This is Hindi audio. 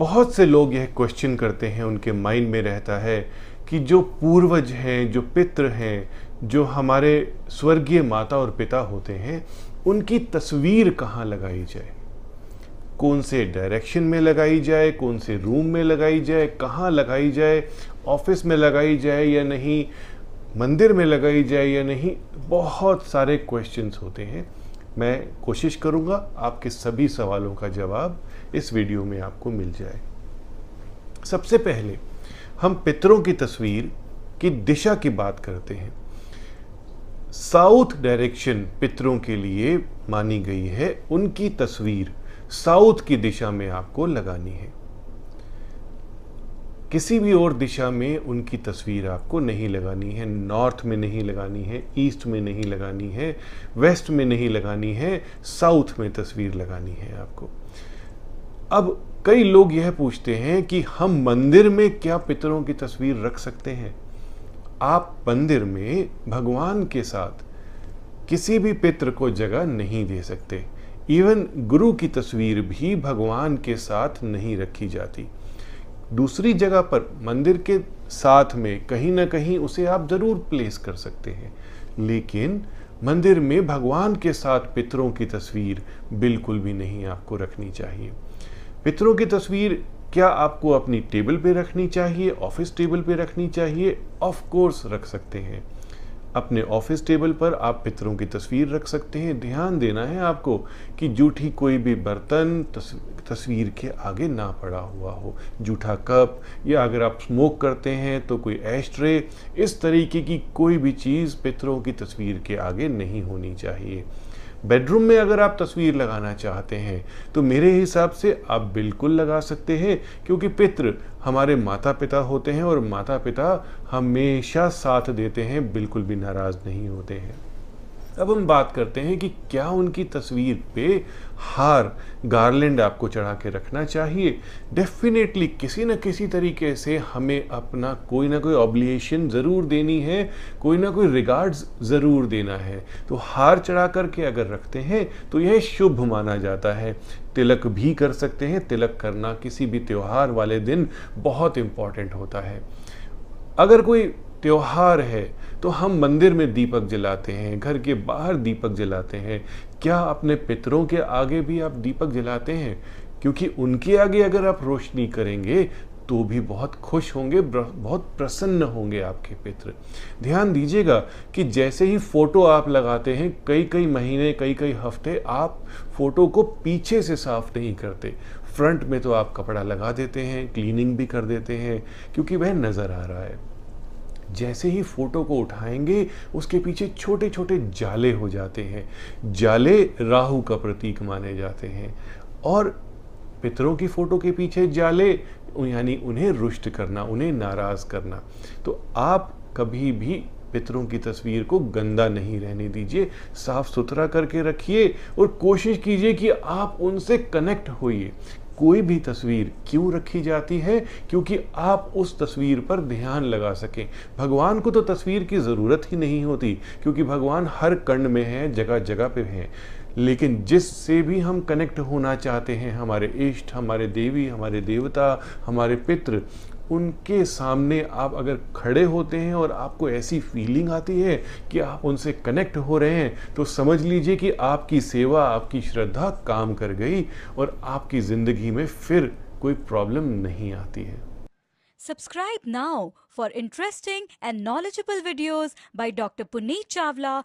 बहुत से लोग यह क्वेश्चन करते हैं, उनके माइंड में रहता है कि जो पूर्वज हैं, जो पितृ हैं, जो हमारे स्वर्गीय माता और पिता होते हैं, उनकी तस्वीर कहाँ लगाई जाए? कौन से डायरेक्शन में लगाई जाए, कौन से रूम में लगाई जाए, कहाँ लगाई जाए ऑफ़िस में लगाई जाए या नहीं, मंदिर में लगाई जाए या नहीं, बहुत सारे क्वेश्चंस होते हैं। मैं कोशिश करूँगा आपके सभी सवालों का जवाब इस वीडियो में आपको मिल जाए। सबसे पहले, हम पितरों की तस्वीर की दिशा की बात करते हैं। साउथ डायरेक्शन पितरों के लिए मानी गई है, उनकी तस्वीर साउथ की दिशा में आपको लगानी है। किसी भी और दिशा में उनकी तस्वीर आपको नहीं लगानी है। नॉर्थ में नहीं लगानी है, ईस्ट में नहीं लगानी है, वेस्ट में नहीं लगानी है, साउथ में तस्वीर लगानी है आपको। अब कई लोग यह पूछते हैं कि हम मंदिर में क्या पितरों की तस्वीर रख सकते हैं? आप मंदिर में भगवान के साथ किसी भी पित्र को जगह नहीं दे सकते। इवन गुरु की तस्वीर भी भगवान के साथ नहीं रखी जाती। दूसरी जगह पर, मंदिर के साथ में कहीं ना कहीं उसे आप ज़रूर प्लेस कर सकते हैं। लेकिन मंदिर में भगवान के साथ पितरों की तस्वीर बिल्कुल भी नहीं आपको रखनी चाहिए। पितरों की तस्वीर क्या आपको अपनी टेबल पे रखनी चाहिए ऑफ़िस टेबल पे रखनी चाहिए? ऑफ़ कोर्स रख सकते हैं। अपने ऑफ़िस टेबल पर आप पितरों की तस्वीर रख सकते हैं। ध्यान देना है आपको कि जूठी कोई भी बर्तन तस्वीर के आगे ना पड़ा हुआ हो। जूठा कप या अगर आप स्मोक करते हैं तो कोई एस्ट्रे इस तरीके की कोई भी चीज़ पितरों की तस्वीर के आगे नहीं होनी चाहिए। बेडरूम में अगर आप तस्वीर लगाना चाहते हैं तो मेरे हिसाब से आप बिल्कुल लगा सकते हैं, क्योंकि पितृ हमारे माता पिता होते हैं और माता पिता हमेशा साथ देते हैं, बिल्कुल भी नाराज़ नहीं होते हैं। अब हम बात करते हैं कि क्या उनकी तस्वीर पे हार, गार्लैंड आपको चढ़ा के रखना चाहिए? डेफिनेटली किसी न किसी तरीके से हमें अपना कोई ना कोई ऑब्लिएशन ज़रूर देनी है, कोई ना कोई रिगार्ड्स ज़रूर देना है। तो हार चढ़ा करके अगर रखते हैं तो यह शुभ माना जाता है। तिलक भी कर सकते हैं, तिलक करना किसी भी त्यौहार वाले दिन बहुत इंपॉर्टेंट होता है। अगर कोई त्यौहार है तो हम मंदिर में दीपक जलाते हैं, घर के बाहर दीपक जलाते हैं। क्या अपने पितरों के आगे भी आप दीपक जलाते हैं? क्योंकि उनके आगे अगर आप रोशनी करेंगे तो भी बहुत खुश होंगे बहुत प्रसन्न होंगे आपके पित्र ध्यान दीजिएगा कि जैसे ही फ़ोटो आप लगाते हैं कई कई महीने कई कई हफ़्ते आप फ़ोटो को पीछे से साफ़ नहीं करते। फ्रंट में तो आप कपड़ा लगा देते हैं, क्लीनिंग भी कर देते हैं, क्योंकि वह नज़र आ रहा है। जैसे ही फ़ोटो को उठाएँगे, उसके पीछे छोटे छोटे जाले हो जाते हैं। जाले राहु का प्रतीक माने जाते हैं। और पितरों की फ़ोटो के पीछे जाले यानी उन्हें रुष्ट करना, उन्हें नाराज़ करना। तो आप कभी भी पितरों की तस्वीर को गंदा नहीं रहने दीजिए। साफ़ सुथरा करके रखिए और कोशिश कीजिए कि आप उनसे कनेक्ट होइए। कोई भी तस्वीर क्यों रखी जाती है? क्योंकि आप उस तस्वीर पर ध्यान लगा सकें। भगवान को तो तस्वीर की ज़रूरत ही नहीं होती, क्योंकि भगवान हर कण में है जगह जगह पे हैं। लेकिन जिससे भी हम कनेक्ट होना चाहते हैं, हमारे इष्ट, हमारे देवी, हमारे देवता, हमारे पितृ उनके सामने आप अगर खड़े होते हैं और आपको ऐसी फीलिंग आती है कि आप उनसे कनेक्ट हो रहे हैं तो समझ लीजिए कि आपकी सेवा, आपकी श्रद्धा काम कर गई और आपकी ज़िंदगी में फिर कोई प्रॉब्लम नहीं आती है Subscribe now for interesting and knowledgeable videos by Dr. Puneet Chawla